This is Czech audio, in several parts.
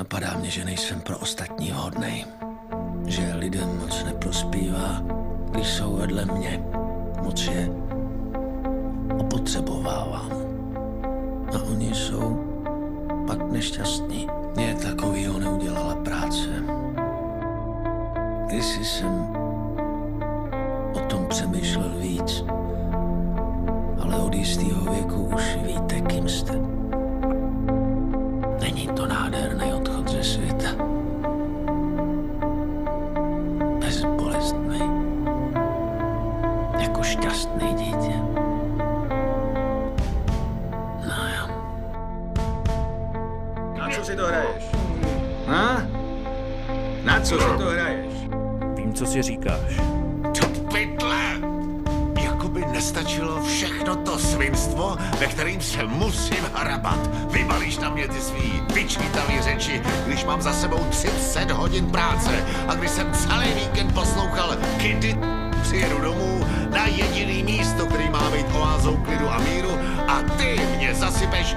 Napadá mě, že nejsem pro ostatní vhodnej. Že lidem moc neprospívá, když jsou vedle mě. Moc je opotřebovávám. A oni jsou pak nešťastní. Mě takovýho neudělala práce. Kdysi jsem o tom přemýšlel víc, ale od jistého věku už víte, kým jste. Není to nádherný Jako šťastný dítě. No jo. Na co si to hraješ? Na? Na co si to hraješ? Vím, co si říkáš. To pytle! Jakoby nestačilo všechno to svinstvo, ve kterým se musím hrabat. Vybalíš na mě ty svý vyčítavý řeči, když mám za sebou 30 hodin práce a když jsem celý víkend poslouchal Kitty přijedu domů na jediný místo, který má být oázou klidu a míru a ty mě zasypeš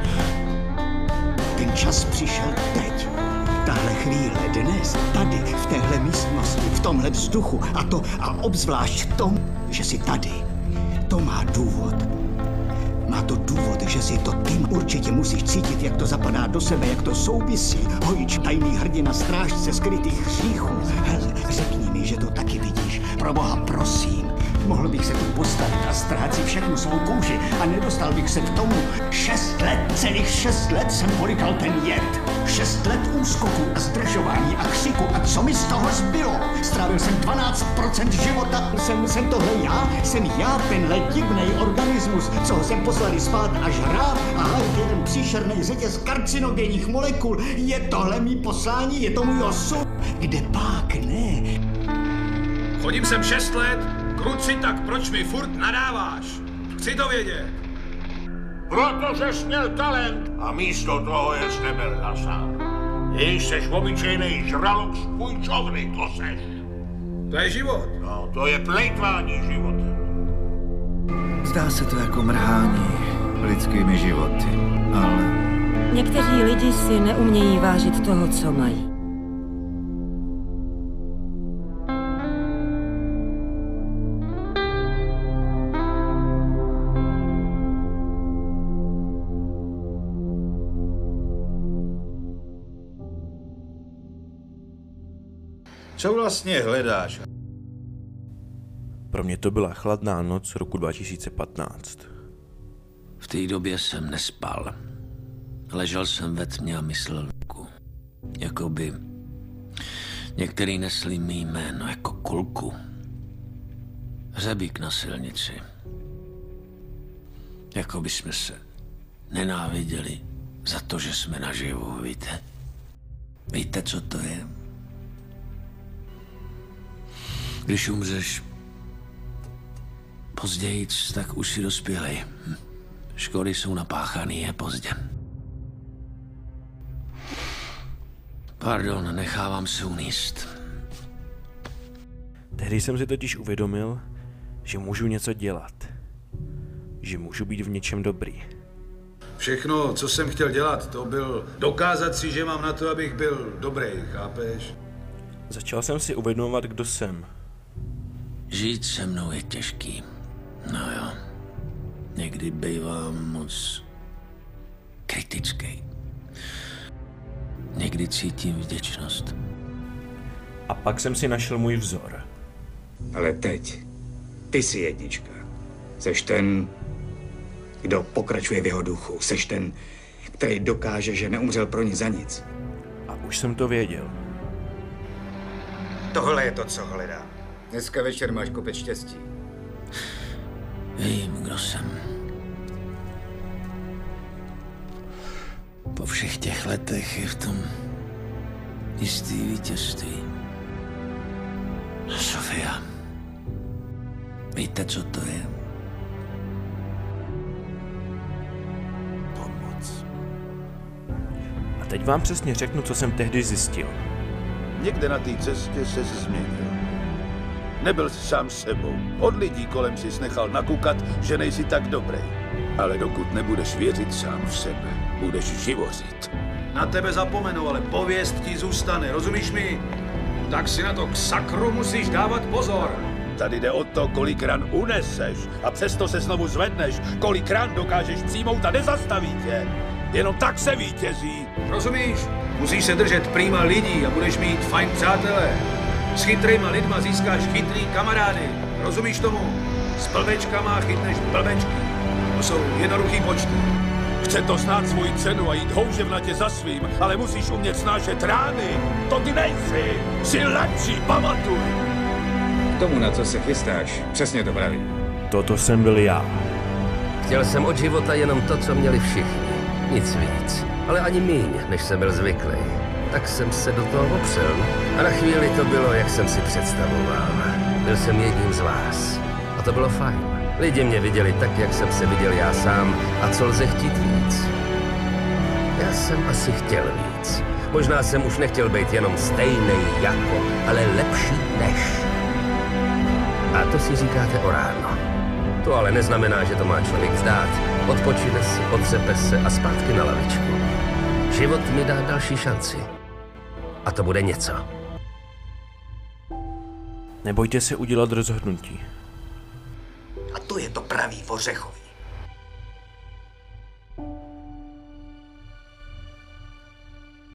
Ten čas přišel teď. Tahle chvíle, dnes, tady, v téhle místnosti, v tomhle vzduchu a to a obzvlášť v tom, že jsi tady. To má důvod. Má to důvod, že si to ty určitě musíš cítit, jak to zapadá do sebe, jak to souvisí. Hojič, tajný hrdina, strážce skrytých hříchů. Hele, řekni mi, že to taky vidíš. Pro boha, prosím. Mohl bych se tu postavit a ztrácet všechnu svou kouži a nedostal bych se k tomu. Šest let, celých šest let jsem polikal ten jed. Šest let úskoku a zdržování a křiku a co mi z toho zbylo? Strávil jsem 12% života, jsem, jsem tohle já, jsem já tenhle divnej organismus, co ho jsem poslali spát až hrát a hajt jeden příšerný řetěz karcinogenních molekul. Je tohle mý poslání, je to můj osud? Kde pak ne? Chodím sem 6 let, kruci, tak proč mi furt nadáváš? Chci to vědět. Protože jsi měl talent a místo toho je z tebe lasán. Když seš obyčejný žralok z půjčovny, to seš. To je život. No, to je plejtvání životem. Zdá se to jako mrhání lidskými životy, ale Někteří lidi si neumějí vážit toho, co mají. Co vlastně hledáš? Pro mě to byla chladná noc roku 2015. V té době jsem nespal. Ležel jsem ve tmě a myslel Luku. Jakoby některý nesli mý jméno jako kulku. Hřebík na silnici. Jako by jsme se nenáviděli za to, že jsme naživu, víte? Víte, co to je? Když umřeš později, tak už si dospělej. Škody jsou napáchaný, je pozdě. Pardon, nechávám se uníst. Tehdy jsem si totiž uvědomil, že můžu něco dělat. Že můžu být v něčem dobrý. Všechno, co jsem chtěl dělat, to byl dokázat si, že mám na to, abych byl dobrý, chápeš? Začal jsem si uvědomovat, kdo jsem. Žít se mnou je těžký. No jo. Někdy bývám moc kritický. Někdy cítím vděčnost. A pak jsem si našel můj vzor. Ale teď, ty jsi jednička. Seš ten, kdo pokračuje v jeho duchu. Seš ten, který dokáže, že neumřel pro ní za nic. A už jsem to věděl. Tohle je to, co hledám. Dneska večer máš kopec štěstí. Vím, kdo jsem. Po všech těch letech je v tom jistý vítězství. Sofia, víte, co to je? Pomoc. A teď vám přesně řeknu, co jsem tehdy zjistil. Někde na té cestě se změnil. Nebyl jsi sám sebou. Od lidí kolem si nechal nakukat, že nejsi tak dobrý. Ale dokud nebudeš věřit sám v sebe, budeš živořit. Na tebe zapomenou, ale pověst ti zůstane, rozumíš mi? Tak si na to k sakru musíš dávat pozor. Tady jde o to, kolik ran uneseš a přesto se znovu zvedneš, kolik ran dokážeš přijmout a nezastaví tě. Jenom tak se vítězí. Rozumíš? Musíš se držet prýma lidí a budeš mít fajn přátelé. S chytrýma lidma získáš chytrý kamarády. Rozumíš tomu? S blbečkama chytneš blbečky. To jsou jednoduchý počty. Chce to znát svoji cenu a jít houževnatě za svým, ale musíš umět snášet rány. To ty nejsi. Jsi lepší, pamatuj. K tomu, na co se chystáš, přesně to pravím. Toto jsem byl já. Chtěl jsem od života jenom to, co měli všichni. Nic víc. Ale ani míň, než jsem byl zvyklý. Tak jsem se do toho opřel. A na chvíli to bylo, jak jsem si představoval. Byl jsem jedním z vás. A to bylo fajn. Lidi mě viděli tak, jak jsem se viděl já sám. A co lze chtít víc? Já jsem asi chtěl víc. Možná jsem už nechtěl být jenom stejný jako, ale lepší než. A to si říkáte o ráno. To ale neznamená, že to má člověk vzdát. Odpočine si, odsepe se a zpátky na lavičku. Život mi dá další šanci. A to bude něco. Nebojte se udělat rozhodnutí. A to je to pravý Ořechovi.